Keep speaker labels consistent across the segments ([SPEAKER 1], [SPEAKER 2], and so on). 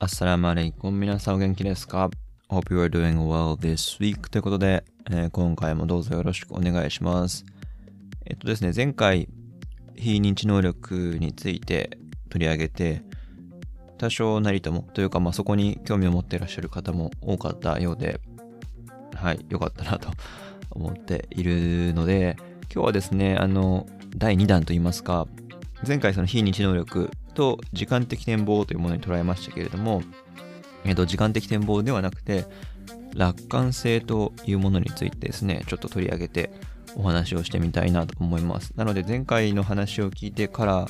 [SPEAKER 1] アッサラムアレイコン。皆さんお元気ですか ?Hope you are doing well this week. ということで、えー今回もどうぞよろしくお願いします。えっとですね、前回、非認知能力について取り上げて、多少なりとも、というか、まあ、そこに興味を持っていらっしゃる方も多かったようで、はい、よかったなと 思っているので、今日はですね、あの、第2弾といいますか、前回その非認知能力と時間的展望というものに捉えましたけれども、えっと、時間的展望ではなくて、楽観性というものについてですね、ちょっと取り上げてお話をしてみたいなと思います。なので、前回の話を聞いてから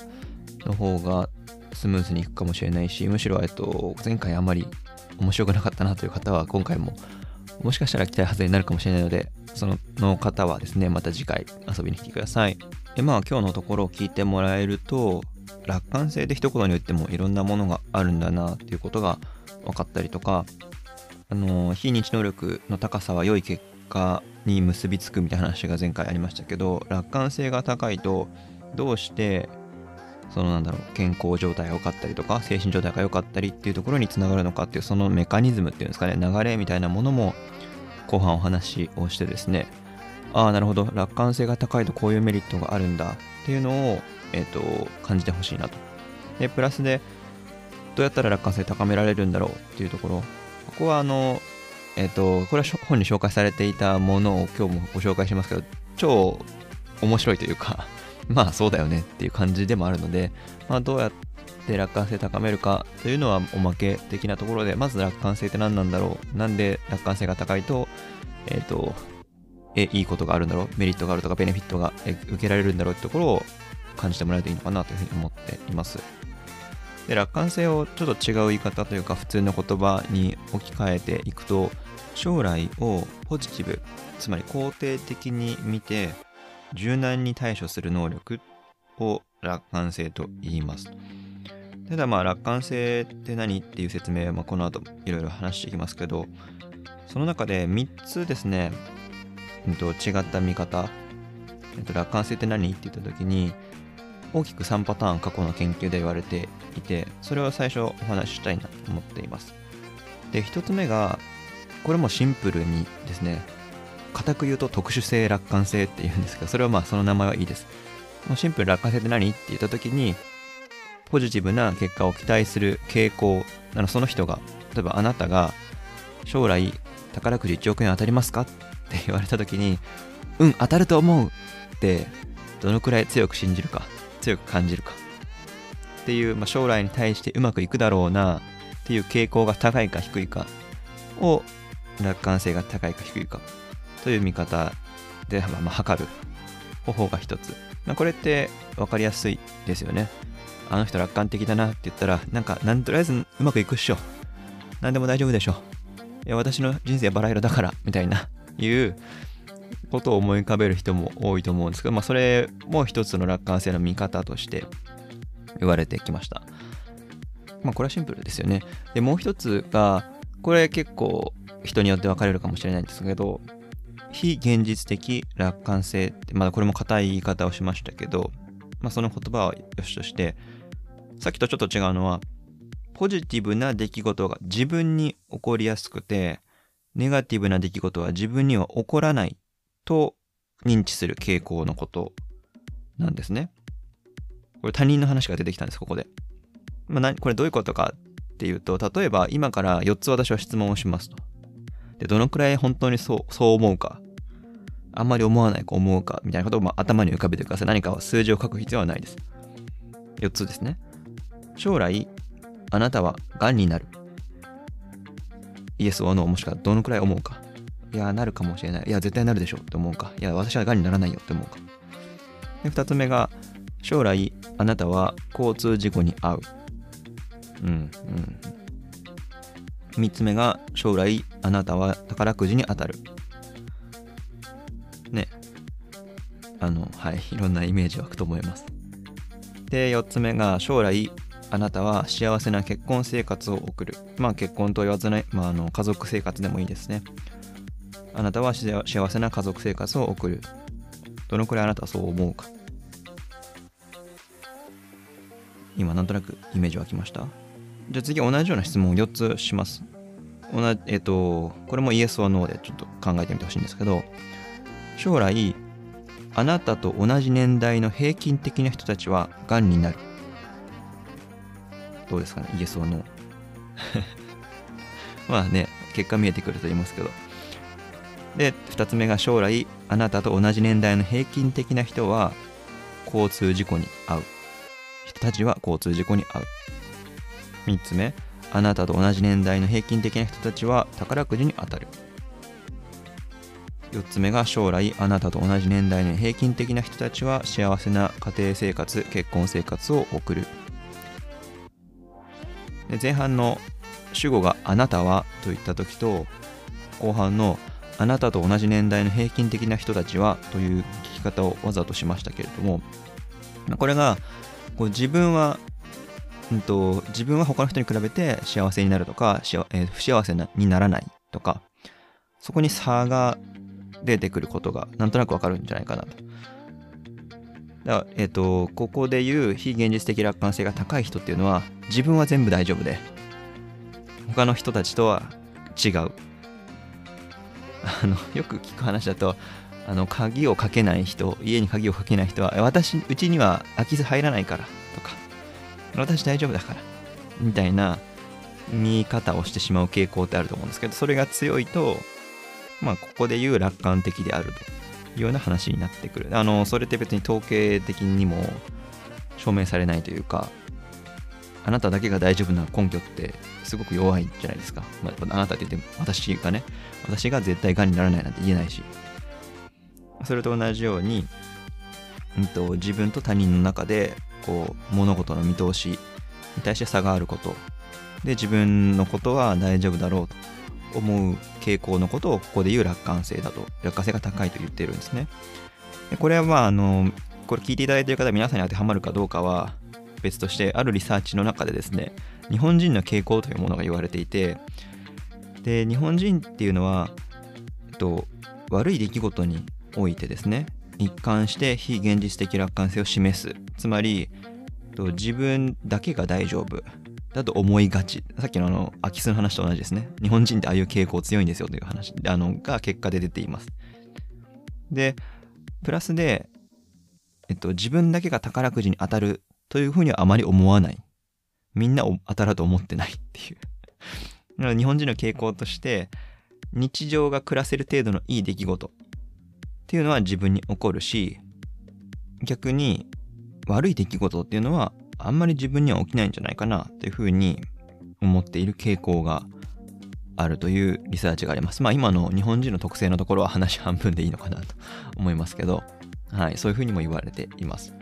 [SPEAKER 1] の方がスムーズにいくかもしれないし、むしろ、えっと、前回あまり面白くなかったなという方は、今回ももしかしたら期待外れになるかもしれないので、そのの方はですね、また次回遊びに来てください。で、まあ今日のところを聞いてもらえると、楽観性で一言に言ってもいろんなものがあるんだなっていうことが分かったりとか、あの、非認知能力の高さは良い結果に結びつくみたいな話が前回ありましたけど、楽観性が高いと、どうしてそのなんだろう健康状態が良かったりとか精神状態が良かったりっていうところにつながるのかっていうそのメカニズムっていうんですかね流れみたいなものも後半お話をしてですねああなるほど。楽観性が高いとこういうメリットがあるんだっていうのを、えー、と感じてほしいなと。でプラスでどうやったら楽観性高められるんだろうっていうところ。ここはあのえっ、とこれは本に紹介されていたものを今日もご紹介しますけど超面白いというか まあそうだよねっていう感じでもあるので、まあ、どうやって楽観性高めるかというのはおまけ的なところで、まず楽観性って何なんだろう。なんで楽観性が高いと、えっ、と、え、いいことがあるんだろう。メリットがあるとかベネフィットが受けられるんだろうってところを感じてもらえるといいのかなというふうに思っています。で、楽観性をちょっと違う言い方というか普通の言葉に置き換えていくと、将来をポジティブ、つまり肯定的に見て、柔軟に対処する能力を楽観性と言います。ただまあ楽観性って何っていう説明はまあこの後いろいろ話していきますけど、その中で3つですね、うんと違った見方、えっと、楽観性って何って言った時に、大きく3パターン過去の研究で言われていて、それを最初お話ししたいなと思っています。で、1つ目が、これもシンプルにですね、固く言うと特殊性楽観性っていうんですけど、それはまあその名前はいいです。シンプル楽観性って何？って言った時に、ポジティブな結果を期待する傾向、あのその人が、例えばあなたが将来宝くじ1億円当たりますか？って言われた時に、うん、当たると思うって、どのくらい強く信じるか、強く感じるか。っていう、まあ、将来に対してうまくいくだろうなっていう傾向が高いか低いかを楽観性が高いか低いかという見方で、まあ、まあ測る方法が一つ。まあ、これって分かりやすいですよね。あの人楽観的だなって言ったら、なんか、なんとりあえずうまくいくっしょ。なんでも大丈夫でしょ。いや、私の人生バラ色だから、みたいな、いうことを思い浮かべる人も多いと思うんですけど、まあ、それも一つの楽観性の見方として言われてきました。まあ、これはシンプルですよね。で、もう一つが、これ結構人によって分かれるかもしれないんですけど、非現実的楽観性って、まだこれも硬い言い方をしましたけど、まあ、その言葉はよしとして、さっきとちょっと違うのは、ポジティブな出来事が自分に起こりやすくて、ネガティブな出来事は自分には起こらないと認知する傾向のことなんですね。これ他人の話が出てきたんです、ここで。まあ、なこれどういうことかっていうと、例えば今から4つ私は質問をしますと。で、どのくらい本当にそう、そう思うか。あんまり思わないか思うか、みたいなことをま頭に浮かべてください。何か数字を書く必要はないです。4つですね。将来、あなたは癌になる。イエス・オー・ノーもしくはどのくらい思うか。いや、なるかもしれない。いや、絶対なるでしょって思うか。いや、私は癌にならないよって思うか。で、2つ目が、将来、あなたは交通事故に遭う。うん、うん。3つ目が、将来、あなたは宝くじに当たる。ね。あの、はい、いろんなイメージ湧くと思います。で、4つ目が、将来、あなたは幸せな結婚生活を送る。まあ、結婚と言わずね、まあ、あの家族生活でもいいですね。あなたは幸せな家族生活を送る。どのくらいあなたはそう思うか。今、なんとなくイメージ湧きました？じゃあ次同じような質問を4つします。同じえっ、とこれもイエスはノーでちょっと考えてみてほしいんですけど将来あなたと同じ年代の平均的な人たちはがんになる。どうですかね？イエスはノー。まあね結果見えてくると言いますけど。で2つ目が将来あなたと同じ年代の平均的な人は交通事故に遭う。人たちは交通事故に遭う。3つ目あなたと同じ年代の平均的な人たちは宝くじに当たる。4つ目が将来あなたと同じ年代の平均的な人たちは幸せな家庭生活結婚生活を送る。で前半の主語があなたはといった時と後半のあなたと同じ年代の平均的な人たちはという聞き方をわざとしましたけれどもこれがこう自分は、うんと、自分は他の人に比べて幸せになるとか、えー、不幸せにならないとかそこに差が出てくることがなんとなくわかるんじゃないかなと。だえっ、ー、と、ここで言う非現実的楽観性が高い人っていうのは自分は全部大丈夫で他の人たちとは違うあのよく聞く話だとあの鍵をかけない人家に鍵をかけない人は私うちには空き巣入らないからとか私大丈夫だからみたいな見方をしてしまう傾向ってあると思うんですけどそれが強いとまあここで言う楽観的であるというような話になってくる。あのそれって別に統計的にも証明されないというかあなただけが大丈夫な根拠ってすごく弱いじゃないですか。まあ、あなたって言って私がね、私が絶対癌にならないなんて言えないし。それと同じように、うんと、自分と他人の中でこう物事の見通しに対して差があることで自分のことは大丈夫だろうと思う傾向のことをここで言う楽観性だと楽観性が高いと言ってるんですねこれはまああのこれ聞いていただいている方皆さんに当てはまるかどうかは別としてあるリサーチの中でですね日本人の傾向というものが言われていてで日本人っていうのは、えっと、悪い出来事においてですね一貫して非現実的楽観性を示す。つまりえっと自分だけが大丈夫。だと思いがち。さっきのあの空き巣の話と同じですね。日本人ってああいう傾向強いんですよという話あのが結果で出ています。でプラスで、えっと、自分だけが宝くじに当たるというふうにはあまり思わない。みんな当たらと思ってないっていう。日本人の傾向として、日常が暮らせる程度のいい出来事っていうのは自分に起こるし、逆に悪い出来事っていうのはあんまり自分には起きないんじゃないかなというふうに思っている傾向があるというリサーチがあります。まあ今の日本人の特性のところは話半分でいいのかなと思いますけど、はい、そういうふうにも言われています。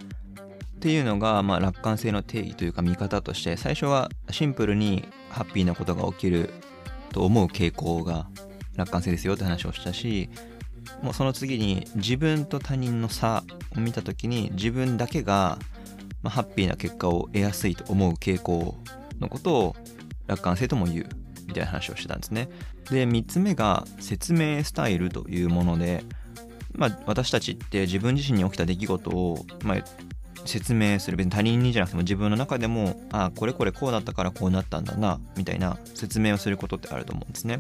[SPEAKER 1] っていうのが、まあ、楽観性の定義というか見方として最初はシンプルにハッピーなことが起きると思う傾向が楽観性ですよって話をしたしもうその次に自分と他人の差を見た時に自分だけが、まあ、ハッピーな結果を得やすいと思う傾向のことを楽観性とも言うみたいな話をしてたんですね。で3つ目が説明スタイルというものでまあ、私たちって自分自身に起きた出来事を、まあ、説明する。別に他人にじゃなくても自分の中でもあこれこれこうだったからこうなったんだなみたいな説明をすることってあると思うんですね。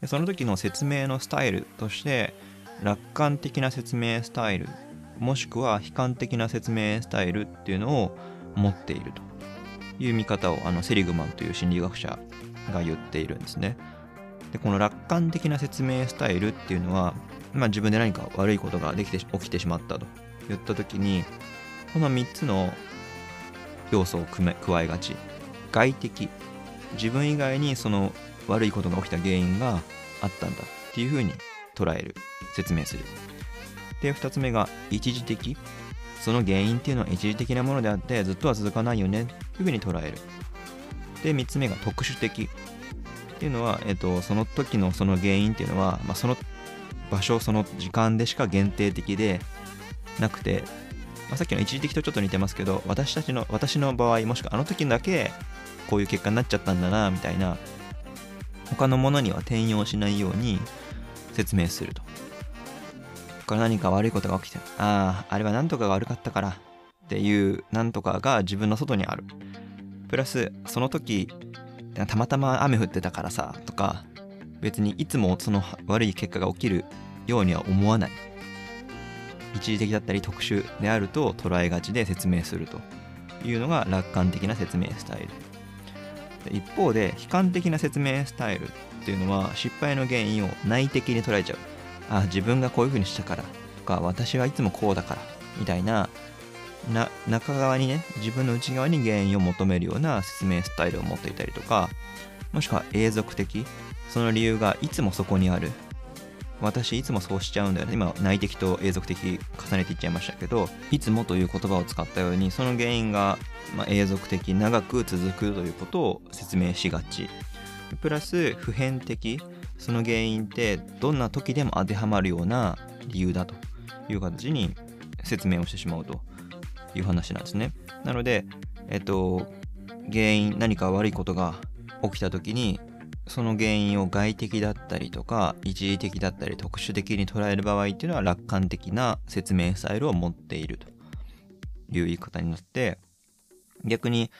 [SPEAKER 1] でその時の説明のスタイルとして楽観的な説明スタイルもしくは悲観的な説明スタイルっていうのを持っていると。いう見方をあのセリグマンという心理学者が言っているんですね。でこの楽観的な説明スタイルっていうのは、まあ、自分で何か悪いことができて起きてしまったと言った時にこの3つの要素を加えがち。外的。自分以外にその悪いことが起きた原因があったんだっていうふうに捉える説明する。で2つ目が一時的。その原因っていうのは一時的なものであってずっとは続かないよねっていうふうに捉える。で3つ目が特殊的。っていうのは、えっと、その時のその原因っていうのは、まあ、その場所その時間でしか限定的でなくてまあ、さっきの一時的とちょっと似てますけど私たちの私の場合もしくはあの時だけこういう結果になっちゃったんだなみたいな他のものには転用しないように説明すると。これ何か悪いことが起きてあああれは何とかが悪かったからっていう何とかが自分の外にある。プラスその時たまたま雨降ってたからさとか別にいつもその悪い結果が起きるようには思わない。一時的だったり特殊であると捉えがちで説明するというのが楽観的な説明スタイル。一方で悲観的な説明スタイルっていうのは失敗の原因を内的に捉えちゃう。あ自分がこういう風にしたからとか私はいつもこうだからみたいなな中側にね自分の内側に原因を求めるような説明スタイルを持っていたりとかもしくは永続的その理由がいつもそこにある。私いつもそうしちゃうんだよね。今内的と永続的重ねていっちゃいましたけどいつもという言葉を使ったようにその原因が、まあ、永続的長く続くということを説明しがち。プラス普遍的その原因ってどんな時でも当てはまるような理由だという形に説明をしてしまうと。いう話なんですね。なのでえっと原因何か悪いことが起きた時にその原因を外的だったりとか一時的だったり特殊的に捉える場合っていうのは楽観的な説明スタイルを持っていると。いう言い方になって逆に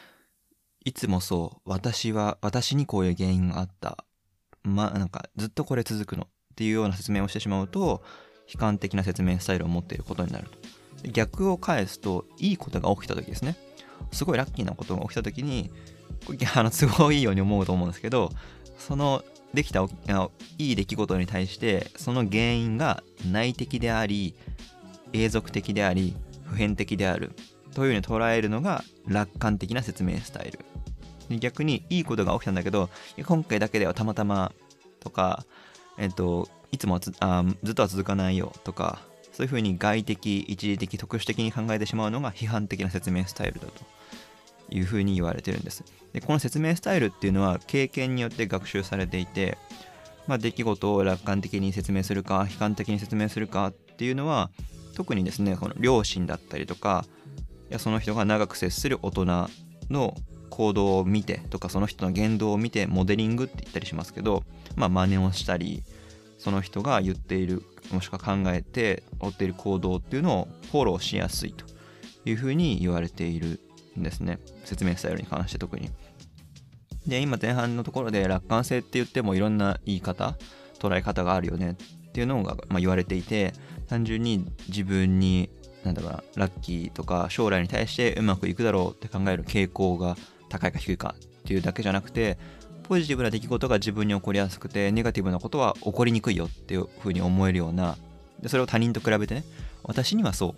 [SPEAKER 1] いつもそう私は私にこういう原因があった。まあなんかずっとこれ続くの。っていうような説明をしてしまうと悲観的な説明スタイルを持っていることになる。と逆を返すといいことが起きた時ですね。すごいラッキーなことが起きた時にあの都合いいように思うと思うんですけどそのできたいい出来事に対してその原因が内的であり永続的であり普遍的であるというふうに捉えるのが楽観的な説明スタイル。逆にいいことが起きたんだけど今回だけではたまたまとかえっといつもあずっとは続かないよとかそういうふうに外的一時的特殊的に考えてしまうのが批判的な説明スタイルだと。いうふうに言われてるんです。でこの説明スタイルっていうのは経験によって学習されていて、まあ、出来事を楽観的に説明するか悲観的に説明するかっていうのは特にですねこの両親だったりとかいやその人が長く接する大人の行動を見てとかその人の言動を見てモデリングって言ったりしますけどまあ真似をしたりその人が言っているもしくは考えて追っている行動っていうのをフォローしやすいというふうに言われているですね。説明スタイルに関して特に。で今前半のところで楽観性って言ってもいろんな言い方捉え方があるよね。っていうのが、ま、言われていて単純に自分になんだろうなラッキーとか将来に対してうまくいくだろうって考える傾向が高いか低いかっていうだけじゃなくてポジティブな出来事が自分に起こりやすくてネガティブなことは起こりにくいよっていうふうに思えるようなでそれを他人と比べてね私にはそう。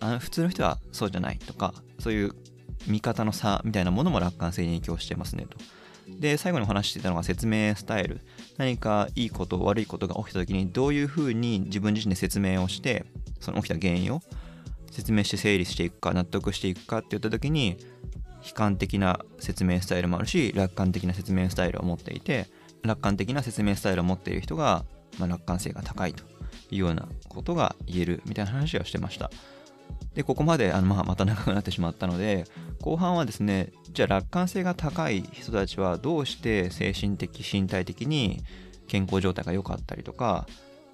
[SPEAKER 1] あの普通の人はそうじゃないとかそういう見方の差みたいなものも楽観性に影響してますねと。で、最後にお話していたのが説明スタイル。何かいいこと、悪いことが起きた時にどういうふうに自分自身で説明をして、その起きた原因を説明して整理していくか、納得していくかって言った時に、悲観的な説明スタイルもあるし、楽観的な説明スタイルを持っていて、楽観的な説明スタイルを持っている人が、まあ、楽観性が高いというようなことが言えるみたいな話をしてました。で、ここまであの、まあ、また長くなってしまったので、後半はですね、じゃあ楽観性が高い人たちはどうして精神的、身体的に健康状態が良かったりとか、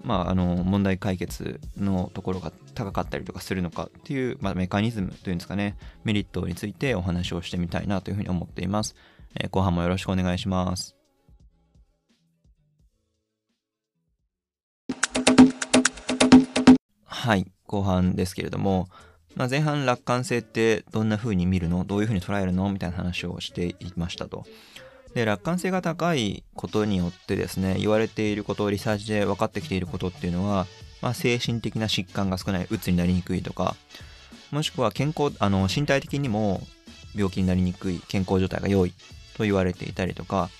[SPEAKER 1] まあ、あの問題解決のところが高かったりとかするのかっていう、まあ、メカニズムというんですかね、メリットについてお話をしてみたいなというふうに思っています。えー、後半もよろしくお願いします。はい。後半ですけれども、まあ、前半楽観性ってどんな風に見るの？どういう風に捉えるの？みたいな話をしていましたと。で、楽観性が高いことによってですね、言われていること、リサーチで分かってきていることっていうのは、まあ、精神的な疾患が少ない、うつになりにくいとか、もしくは健康、あの、身体的にも病気になりにくい、健康状態が良いと言われていたりとか、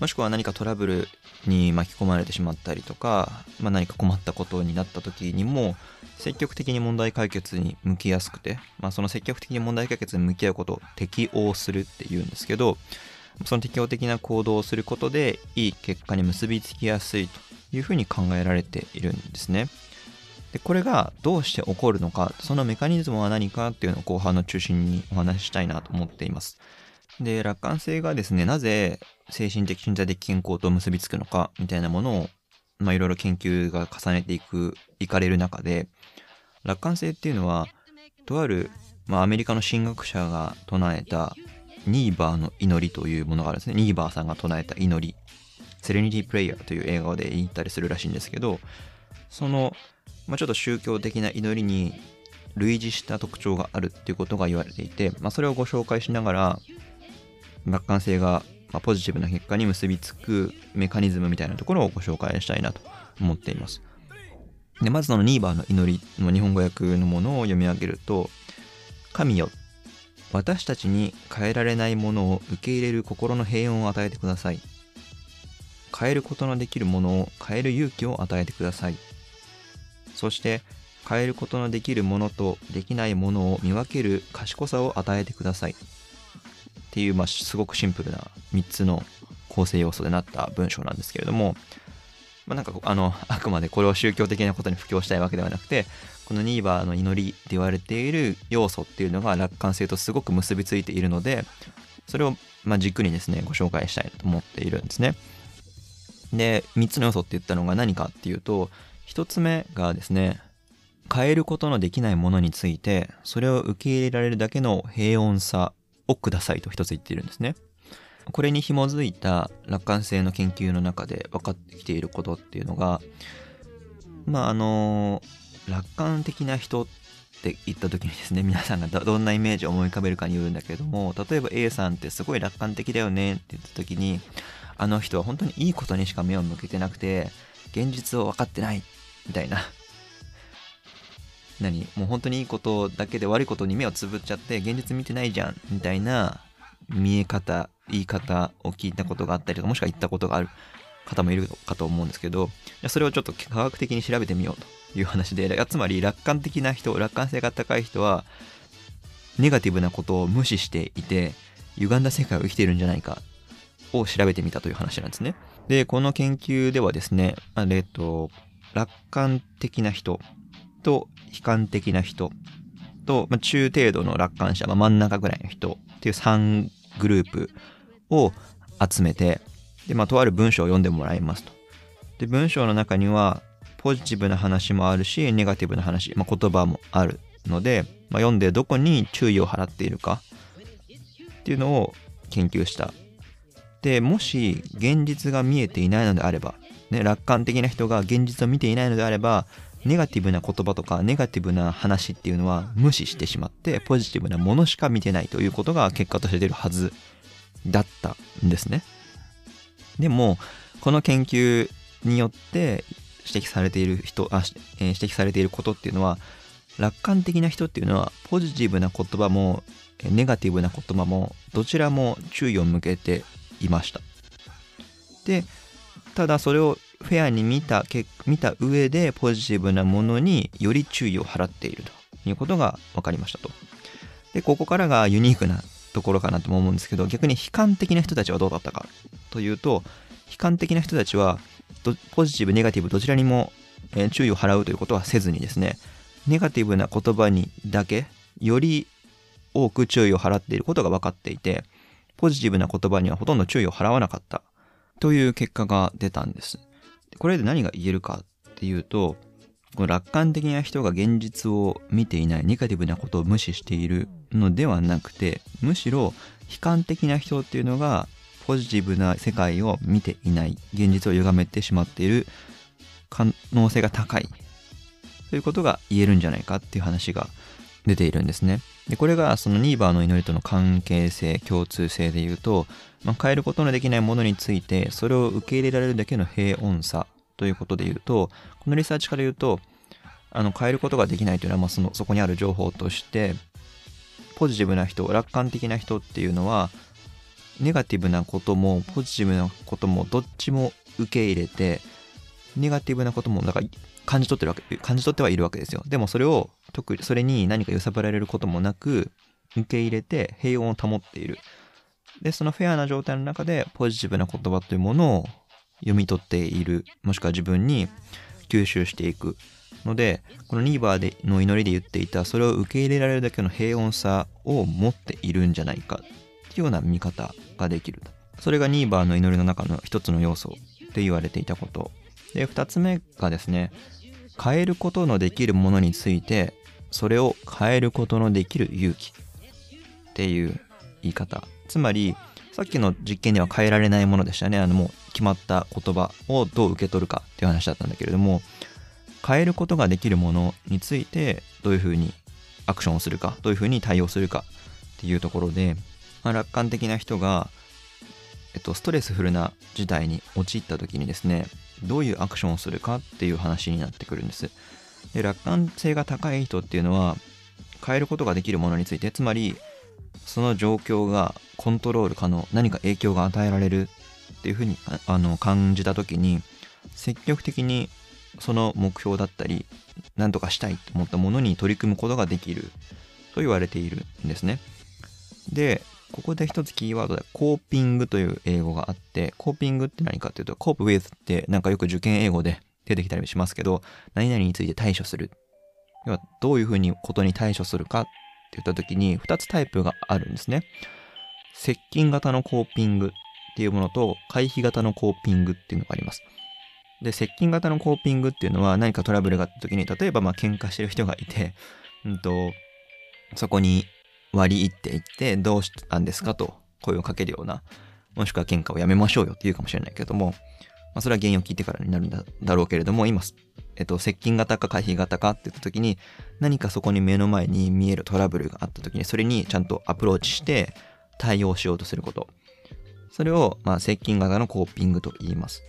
[SPEAKER 1] もしくは何かトラブルに巻き込まれてしまったりとか、まあ、何か困ったことになった時にも積極的に問題解決に向きやすくて、まあ、その積極的に問題解決に向き合うことを適応するっていうんですけどその適応的な行動をすることでいい結果に結びつきやすいというふうに考えられているんですね。でこれがどうして起こるのかそのメカニズムは何かっていうのを後半の中心にお話ししたいなと思っています。で楽観性がですねなぜ精神的身体的健康と結びつくのかみたいなものをまあいろいろ研究が重ねていくいかれる中で楽観性っていうのはとある、まあ、アメリカの神学者が唱えたニーバーの祈りというものがあるんですね。ニーバーさんが唱えた祈り。セレニティプレイヤーという映画で言ったりするらしいんですけど、その、まあ、ちょっと宗教的な祈りに類似した特徴があるっていうことが言われていて、まあ、それをご紹介しながら、楽観性がポジティブな結果に結びつくメカニズムみたいなところをご紹介したいなと思っています。で、まずそのニーバーの祈りの日本語訳のものを読み上げると、神よ、私たちに変えられないものを受け入れる心の平穏を与えてください。変えることのできるものを変える勇気を与えてください。そして変えることのできるものとできないものを見分ける賢さを与えてください。っていう、まあ、すごくシンプルな3つの構成要素でなった文章なんですけれども、まあ、なんかあの あくまでこれを宗教的なことに布教したいわけではなくてこのニーバーの祈りって言われている要素っていうのが楽観性とすごく結びついているのでそれをまあ軸にですねご紹介したいと思っているんですね。で、3つの要素って言ったのが何かっていうと、1つ目がですね、変えることのできないものについて、それを受け入れられるだけの平穏さをくださいと一つ言っているんですね。これに紐づいた楽観性の研究の中で分かってきていることっていうのが、まああの、楽観的な人って言った時にですね、皆さんがどんなイメージを思い浮かべるかによるんだけれども、例えば A さんってすごい楽観的だよねって言った時に、あの人は本当にいいことにしか目を向けてなくて、現実を分かってない、みたいな。何？もう本当にいいことだけで悪いことに目をつぶっちゃって、現実見てないじゃん、みたいな見え方、言い方を聞いたことがあったりとか、もしくは言ったことがある方もいるかと思うんですけど、それをちょっと科学的に調べてみようという話で、つまり楽観的な人、楽観性が高い人は、ネガティブなことを無視していて、歪んだ世界を生きているんじゃないかを調べてみたという話なんですね。で、この研究ではですね、えっと、楽観的な人と悲観的な人と、まあ、中程度の楽観者、まあ、真ん中ぐらいの人っていう3グループを集めて、で、まあ、とある文章を読んでもらいますと。で、文章の中には、ポジティブな話もあるし、ネガティブな話、まあ、言葉もあるので、まあ、読んでどこに注意を払っているかっていうのを研究したでもし現実が見えていないのであれば、ね、楽観的な人が現実を見ていないのであればネガティブな言葉とかネガティブな話っていうのは無視してしまってポジティブなものしか見てないということが結果として出るはずだったんですね。でもこの研究によって指摘されている人あ、え、指摘されていることっていうのは楽観的な人っていうのはポジティブな言葉もネガティブな言葉もどちらも注意を向けていました。で、ただそれをフェアに見た見た上でポジティブなものにより注意を払っているということが分かりましたと。で、ここからがユニークなところかなとも思うんですけど、逆に悲観的な人たちはどうだったかというと、悲観的な人たちはポジティブ、ネガティブどちらにも、え注意を払うということはせずにですね、ネガティブな言葉にだけより多く注意を払っていることが分かっていて、ポジティブな言葉にはほとんど注意を払わなかったという結果が出たんです。これで何が言えるかっていうと、この楽観的な人が現実を見ていないネガティブなことを無視しているのではなくて、むしろ悲観的な人っていうのがポジティブな世界を見ていない、現実を歪めてしまっている可能性が高いということが言えるんじゃないかっていう話が出ているんですね。で、これがそのニーバーの祈りとの関係性、共通性で言うと、まあ、変えることのできないものについて、それを受け入れられるだけの平穏さということで言うと、このリサーチから言うと、あの変えることができないというのは、まあ、そのそこにある情報として、ポジティブな人、楽観的な人っていうのは、ネガティブなこともポジティブなこともどっちも受け入れて、ネガティブなことも、だか感じ取ってるわけ、感じ取ってはいるわけですよ。でもそれを、特にそれに何か揺さぶられることもなく、受け入れて平穏を保っている。で、そのフェアな状態の中でポジティブな言葉というものを読み取っている、もしくは自分に吸収していくので、このニーバーでの祈りで言っていた、それを受け入れられるだけの平穏さを持っているんじゃないかっていうような見方ができる。それがニーバーの祈りの中の一つの要素って言われていたことで、二つ目がですね、変えることのできるものについて、それを変えることのできる勇気っていう言い方、つまり、さっきの実験では変えられないものでしたね。あのもう決まった言葉をどう受け取るかっていう話だったんだけれども、変えることができるものについてどういうふうにアクションをするか、どういうふうに対応するかっていうところで、まあ、楽観的な人が、えっと、ストレスフルな事態に陥った時にですね、どういうアクションをするかっていう話になってくるんです。で楽観性が高い人っていうのは変えることができるものについてつまりその状況がコントロール可能何か影響が与えられるっていうふうにあの感じた時に積極的にその目標だったり何とかしたいと思ったものに取り組むことができると言われているんですね。でここで一つキーワードでコーピングという英語があってコーピングって何かっていうとコープ with ってなんかよく受験英語で出てきたりしますけど、何々について対処する。要はどういうふうにことに対処するかって言った時に2つタイプがあるんですね。接近型のコーピングっていうものと回避型のコーピングっていうのがあります。で、接近型のコーピングっていうのは何かトラブルがあった時に、例えばまあ喧嘩してる人がいて、うんと、そこに割り入っていって、どうしたんですか？と声をかけるような、もしくは喧嘩をやめましょうよって言うかもしれないけれども、まあ、それは原因を聞いてからになるんだだろうけれども、今、えっと、接近型か回避型かって言った時に、何かそこに目の前に見えるトラブルがあった時に、それにちゃんとアプローチして対応しようとすること。それを、まあ、接近型のコーピングと言います。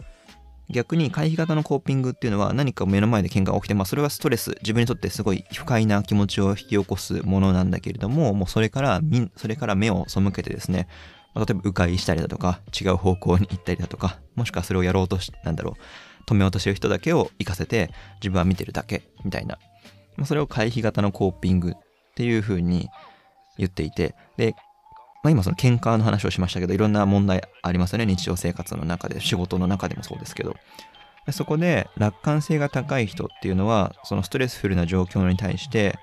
[SPEAKER 1] 逆に回避型のコーピングっていうのは何か目の前で喧嘩が起きて、まあそれはストレス、自分にとってすごい不快な気持ちを引き起こすものなんだけれども、もうそれから、それから目を背けてですね、例えば迂回したりだとか、違う方向に行ったりだとか、もしくはそれをやろうとし、なんだろう、止めようとしてる人だけを行かせて、自分は見てるだけ、みたいな。まあ、それを回避型のコーピングっていう風に言っていて、で、まあ、今その喧嘩の話をしましたけど、いろんな問題ありますよね。日常生活の中で、仕事の中でもそうですけど。そこで楽観性が高い人っていうのは、そのストレスフルな状況に対して、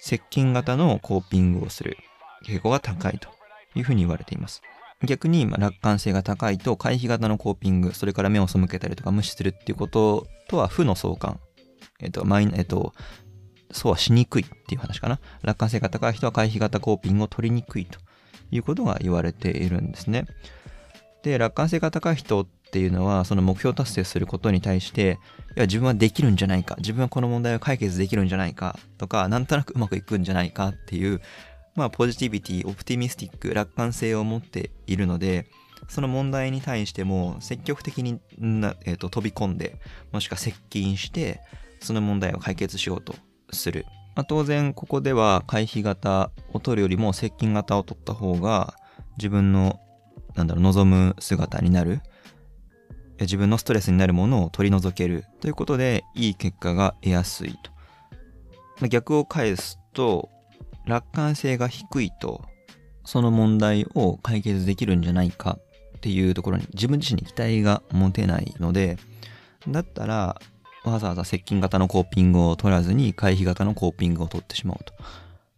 [SPEAKER 1] 接近型のコーピングをする傾向が高いというふうに言われています。逆に、ま楽観性が高いと回避型のコーピング、それから目を背けたりとか無視するっていうこととは負の相関。えっ、と、マイえっ、と、そうはしにくいっていう話かな。楽観性が高い人は回避型コーピングを取りにくいということが言われているんですね。で、楽観性が高い人っていうのは、その目標達成することに対して、いや、自分はできるんじゃないか、自分はこの問題を解決できるんじゃないかとか、なんとなくうまくいくんじゃないかっていう、まあ、ポジティビティ、オプティミスティック、楽観性を持っているので、その問題に対しても積極的にな、えーと、飛び込んで、もしくは接近して、その問題を解決しようとする。まあ、当然、ここでは回避型を取るよりも接近型を取った方が、自分の、なんだろう、望む姿になる。自分のストレスになるものを取り除けるということで、いい結果が得やすいと。逆を返すと、楽観性が低いと、その問題を解決できるんじゃないかっていうところに自分自身に期待が持てないので、だったら、わざわざ接近型のコーピングを取らずに回避型のコーピングを取ってしまうと。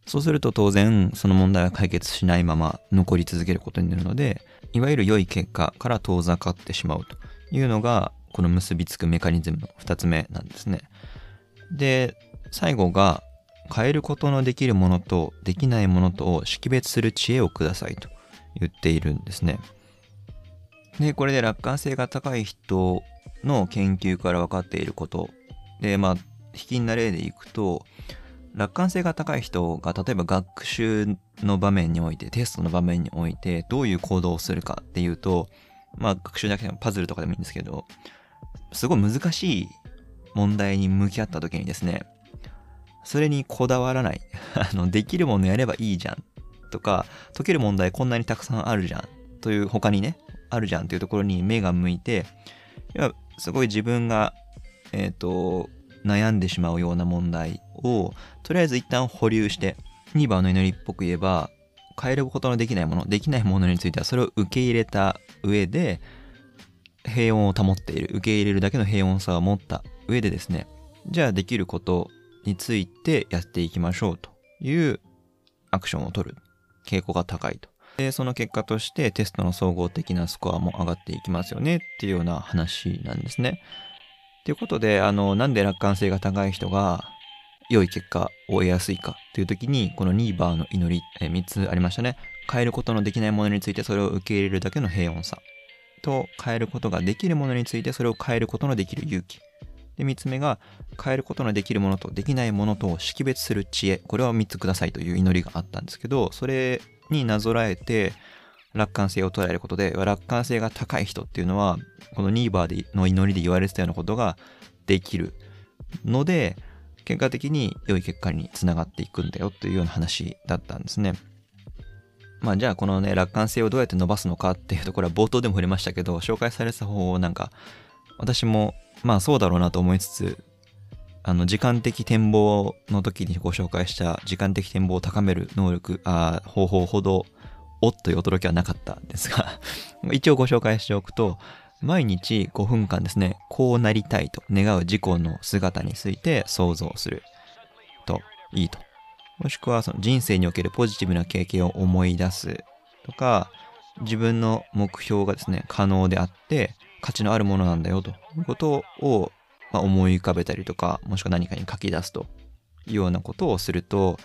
[SPEAKER 1] そうすると当然その問題は解決しないまま残り続けることになるので、いわゆる良い結果から遠ざかってしまうというのが、この結びつくメカニズムの2つ目なんですね。で、最後が変えることのできるものとできないものとを識別する知恵をくださいと言っているんですね。で、これで楽観性が高い人の研究から分かっていること。で、まあ、引きな例でいくと、楽観性が高い人が例えば学習の場面において、テストの場面において、どういう行動をするかっていうと、まあ学習だけでもパズルとかでもいいんですけど、すごい難しい問題に向き合った時にですね、それにこだわらない。あの、できるものやればいいじゃん。とか、解ける問題こんなにたくさんあるじゃん。という他にね、あるじゃんというところに目が向いて、すごい自分が、えっ、ー、と、悩んでしまうような問題を、とりあえず一旦保留して、2番の祈りっぽく言えば、変えることのできないもの、できないものについてはそれを受け入れた上で、平穏を保っている、受け入れるだけの平穏さを持った上でですね、じゃあできることについてやっていきましょうというアクションを取る傾向が高いと。で、その結果としてテストの総合的なスコアも上がっていきますよねっていうような話なんですね。ということで、あの、なんで楽観性が高い人が良い結果を得やすいかという時に、この2バーの祈り、え3つありましたね。変えることのできないものについてそれを受け入れるだけの平穏さ。と、変えることができるものについてそれを変えることのできる勇気。で、3つ目が、変えることのできるものとできないものとを識別する知恵。これを3つくださいという祈りがあったんですけど、それになぞらえて、楽観性を捉えることで、楽観性が高い人っていうのは、このニーバーの祈りで言われてたようなことができるので、結果的に良い結果につながっていくんだよというような話だったんですね。まあじゃあこのね、楽観性をどうやって伸ばすのかっていうところは冒頭でも触れましたけど、紹介されてた方法をなんか、私もまあそうだろうなと思いつつ、あの、時間的展望の時にご紹介した時間的展望を高める能力、あ方法ほど、おっという驚きはなかったんですが 一応ご紹介しておくと、毎日5分間ですね、こうなりたいと願う自己の姿について想像する。といいと。もしくはその人生におけるポジティブな経験を思い出す。とか、自分の目標がですね、可能であって価値のあるものなんだよと。いうことを、まあ、思い浮かべたりとか、もしくは何かに書き出すというようなことをすると、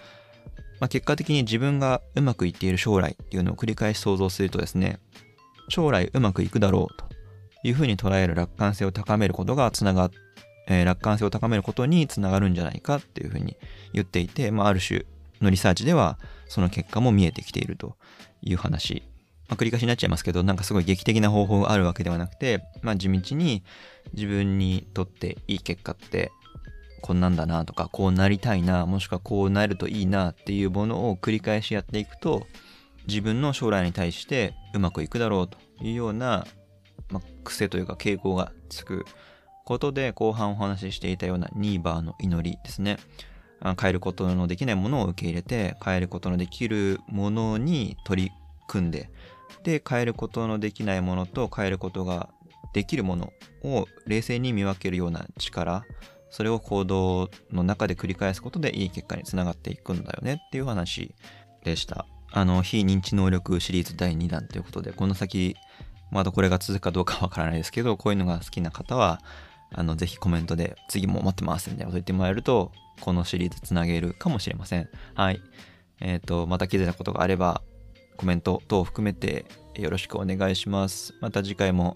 [SPEAKER 1] まあ、結果的に自分がうまくいっている将来っていうのを繰り返し想像するとですね、将来うまくいくだろうというふうに捉える楽観性を高めることがつながっえ、楽観性を高めることにつながるんじゃないかっていうふうに言っていて、まあ、ある種のリサーチではその結果も見えてきているという話。まあ、繰り返しになっちゃいますけど、なんかすごい劇的な方法があるわけではなくて、まあ、地道に自分にとっていい結果ってこんなんだなとか、こうなりたいな、もしくはこうなるといいなっていうものを繰り返しやっていくと、自分の将来に対してうまくいくだろうというような、まあ、癖というか傾向がつくことで後半お話ししていたようなニーバーの祈りですね。変えることのできないものを受け入れて変えることのできるものに取り組んでで変えることのできないものと変えることができるものを冷静に見分けるような力それを行動の中で繰り返すことでいい結果につながっていくんだよねっていう話でした。あの、非認知能力シリーズ第2弾ということで、この先、まだこれが続くかどうかわからないですけど、こういうのが好きな方は、あの、ぜひコメントで次も待ってますみたいなこと言ってもらえると、このシリーズつなげるかもしれません。はい。えっ、ー、と、また気づいたことがあれば、コメント等を含めてよろしくお願いします。また次回も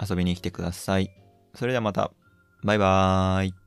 [SPEAKER 1] 遊びに来てください。それではまた、バイバーイ。